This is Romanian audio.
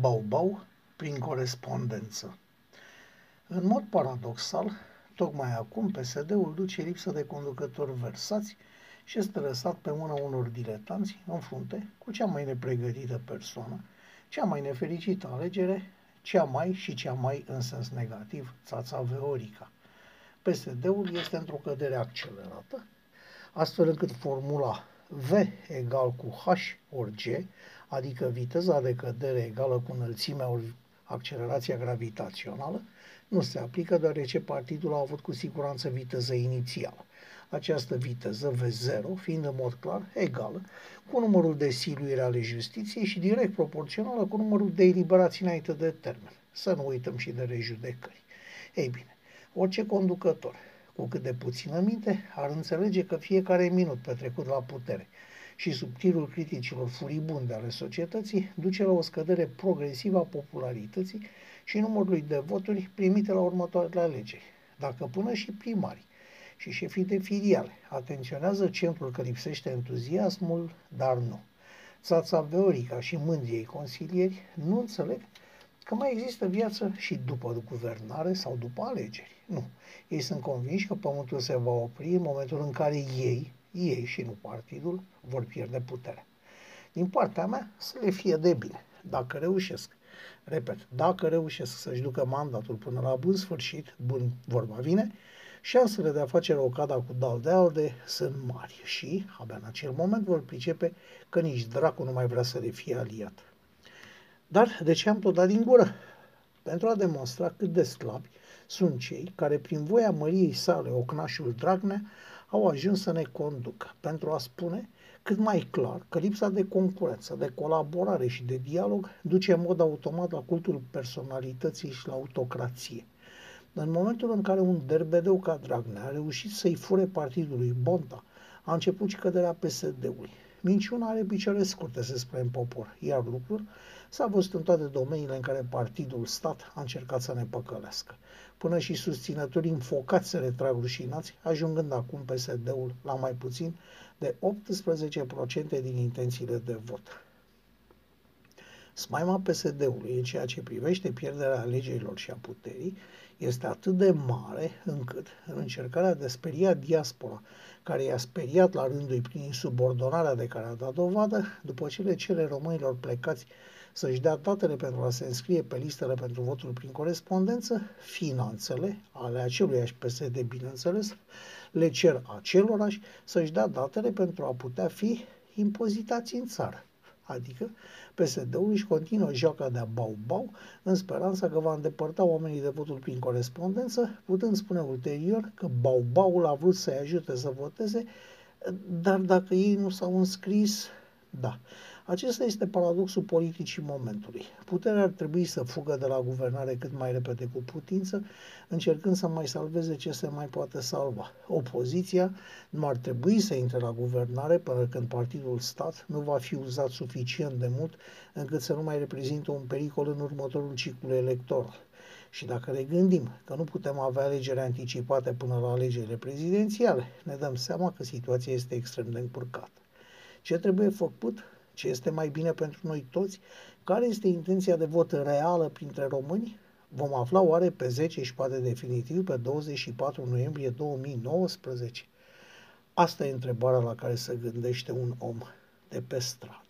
bau prin corespondență. În mod paradoxal, tocmai acum PSD-ul duce lipsă de conducători versați și este lăsat pe mâna unor diletanți în frunte cu cea mai nepregătită persoană, cea mai nefericită alegere, cea mai și cea mai în sens negativ, țața Veorica. PSD-ul este într-o cădere accelerată, astfel încât formula V egal cu H ori G, adică viteza de cădere egală cu înălțimea ori accelerația gravitațională, nu se aplică deoarece partidul a avut cu siguranță viteză inițială. Această viteză V0 fiind în mod clar egală cu numărul de siluire ale justiției și direct proporțională cu numărul de eliberații înainte de termen. Să nu uităm și de rejudecări. Ei bine, orice conducător cu cât de puțină minte, ar înțelege că fiecare minut petrecut la putere și sub tirul criticilor furibunde ale societății duce la o scădere progresivă a popularității și numărului de voturi primite la următoarele alegeri. Dacă până și primarii și șefii de filiale atenționează centrul că lipsește entuziasmul, dar nu. Țața Veorica și mândriei consilieri nu înțeleg că mai există viață și după guvernare sau după alegeri. Nu. Ei sunt convinși că pământul se va opri în momentul în care ei, ei și nu partidul, vor pierde puterea. Din partea mea, să le fie de bine. Dacă reușesc, repet, dacă reușesc să-și ducă mandatul până la bun sfârșit, bun vorba vine, șansele de a face rocada cu dal de alde sunt mari și, abia în acel moment, vor pricepe că nici dracu nu mai vrea să le fie aliat. Dar de ce am tot dat din gură? Pentru a demonstra cât de slabi sunt cei care, prin voia măriei sale, ocnașul Dragnea, au ajuns să ne conducă, pentru a spune cât mai clar că lipsa de concurență, de colaborare și de dialog duce în mod automat la cultul personalității și la autocrație. În momentul în care un derbedeu ca Dragnea a reușit să-i fure partidului Bonta, a început și căderea PSD-ului. Minciuna are picioare scurte, se spune în popor, iar lucrul s-a văzut în toate domeniile în care partidul stat a încercat să ne păcălească. Până și susținătorii înfocați se retrag rușinați, ajungând acum PSD-ul la mai puțin de 18% din intențiile de vot. Smaima PSD-ului în ceea ce privește pierderea alegerilor și a puterii este atât de mare încât, în încercarea de a speria diaspora, care i-a speriat la rândul prin insubordonarea de care a dat dovadă, după ce le cere românilor plecați să-și dea datele pentru a se înscrie pe listele pentru votul prin corespondență, finanțele, ale aceluiași PSD, bineînțeles, le cer acelorași să-și dea datele pentru a putea fi impozitați în țară. Adică PSD-ul își continuă joaca de bau-bau în speranța că va îndepărta oamenii de votul prin corespondență, putând spune ulterior că bau-baul a vrut să-i ajute să voteze, dar dacă ei nu s-au înscris, da. Acesta este paradoxul politicii momentului. Puterea ar trebui să fugă de la guvernare cât mai repede cu putință, încercând să mai salveze ce se mai poate salva. Opoziția nu ar trebui să intre la guvernare până când partidul stat nu va fi uzat suficient de mult încât să nu mai reprezintă un pericol în următorul ciclu electoral. Și dacă ne gândim că nu putem avea alegeri anticipate până la alegerile prezidențiale, ne dăm seama că situația este extrem de încurcată. Ce trebuie făcut? Ce este mai bine pentru noi toți, care este intenția de vot reală printre români, vom afla oare pe 10 și poate definitiv pe 24 noiembrie 2019? Asta e întrebarea la care se gândește un om de pe stradă.